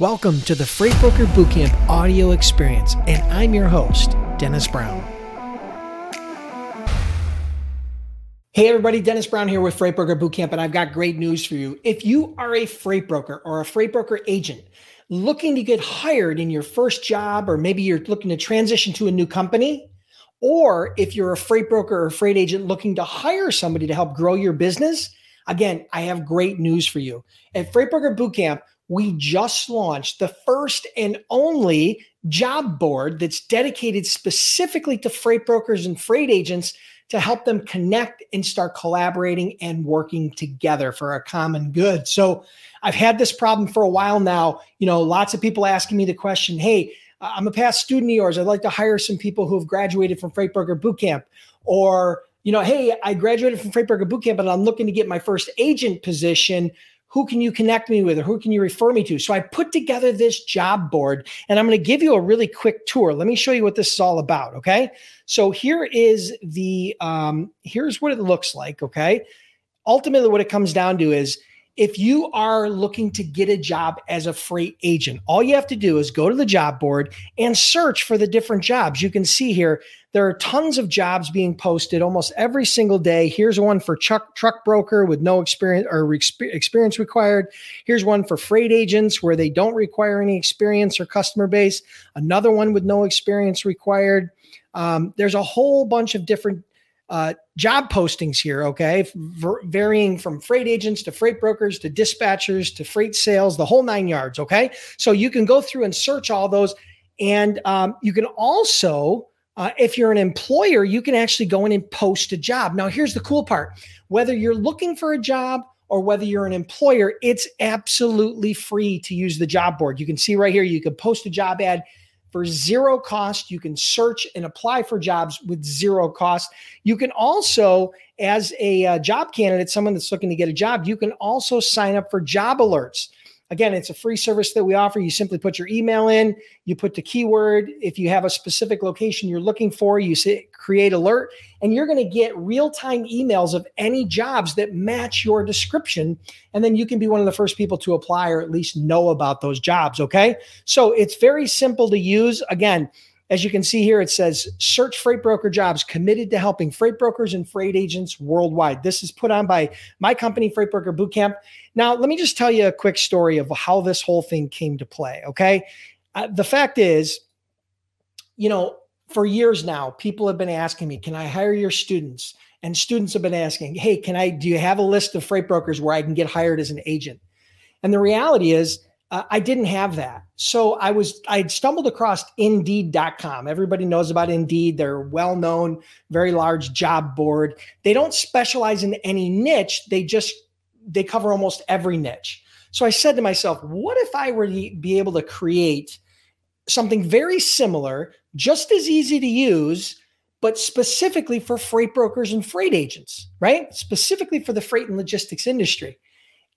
Welcome to the Freight Broker Bootcamp audio experience, and I'm your host, Dennis Brown. Hey everybody, Dennis Brown here with Freight Broker Bootcamp, and I've got great news for you. If you are a freight broker or a freight broker agent looking to get hired in your first job, or maybe you're looking to transition to a new company, or if you're a freight broker or freight agent looking to hire somebody to help grow your business, again, I have great news for you. At Freight Broker Bootcamp, we just launched the first and only job board that's dedicated specifically to freight brokers and freight agents to help them connect and start collaborating and working together for a common good. So I've had this problem for a while now. You know, lots of people asking me the question, hey, I'm a past student of yours. I'd like to hire some people who have graduated from Freight Broker Bootcamp. Or, you know, hey, I graduated from Freight Broker Bootcamp, but I'm looking to get my first agent position who can you connect me with or who can you refer me to? So I put together this job board and I'm going to give you a really quick tour. Let me show you what this is all about. Okay. So here is the, um, here's what it looks like. Okay. Ultimately, what it comes down to is if you are looking to get a job as a freight agent, all you have to do is go to the job board and search for the different jobs. You can see here, there are tons of jobs being posted almost every single day. Here's one for truck, truck broker with no experience or experience required. Here's one for freight agents where they don't require any experience or customer base. Another one with no experience required. Um, there's a whole bunch of different uh, job postings here, okay, varying from freight agents to freight brokers to dispatchers to freight sales, the whole nine yards, okay? So you can go through and search all those. And um, you can also, uh, if you're an employer, you can actually go in and post a job. Now, here's the cool part whether you're looking for a job, or whether you're an employer, it's absolutely free to use the job board. You can see right here, you can post a job ad for zero cost. You can search and apply for jobs with zero cost. You can also, as a uh, job candidate, someone that's looking to get a job, you can also sign up for job alerts. Again, it's a free service that we offer. You simply put your email in, you put the keyword. If you have a specific location you're looking for, you say create alert, and you're going to get real time emails of any jobs that match your description. And then you can be one of the first people to apply or at least know about those jobs. Okay. So it's very simple to use. Again, as you can see here, it says search freight broker jobs committed to helping freight brokers and freight agents worldwide. This is put on by my company, Freight Broker Bootcamp. Now, let me just tell you a quick story of how this whole thing came to play. Okay. Uh, the fact is, you know, for years now, people have been asking me, can I hire your students? And students have been asking, hey, can I, do you have a list of freight brokers where I can get hired as an agent? And the reality is, uh, I didn't have that. So I was I stumbled across indeed.com. Everybody knows about Indeed. They're well-known, very large job board. They don't specialize in any niche. They just they cover almost every niche. So I said to myself, what if I were to be able to create something very similar, just as easy to use, but specifically for freight brokers and freight agents, right? Specifically for the freight and logistics industry.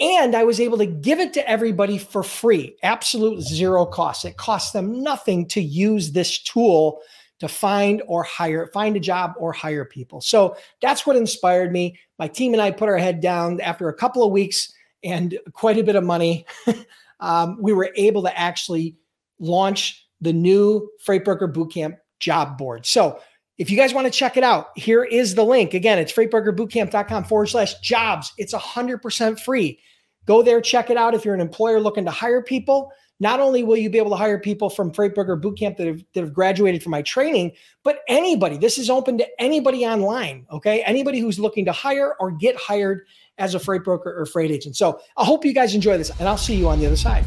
And I was able to give it to everybody for free, absolute zero cost. It costs them nothing to use this tool to find or hire, find a job or hire people. So that's what inspired me. My team and I put our head down after a couple of weeks and quite a bit of money. um, we were able to actually launch the new Freight Broker Bootcamp job board. So if you guys want to check it out, here is the link. Again, it's freightbrokerbootcamp.com forward slash jobs. It's 100% free. Go there, check it out. If you're an employer looking to hire people, not only will you be able to hire people from Freight Broker Bootcamp that have, that have graduated from my training, but anybody. This is open to anybody online. Okay. Anybody who's looking to hire or get hired as a freight broker or freight agent. So I hope you guys enjoy this and I'll see you on the other side.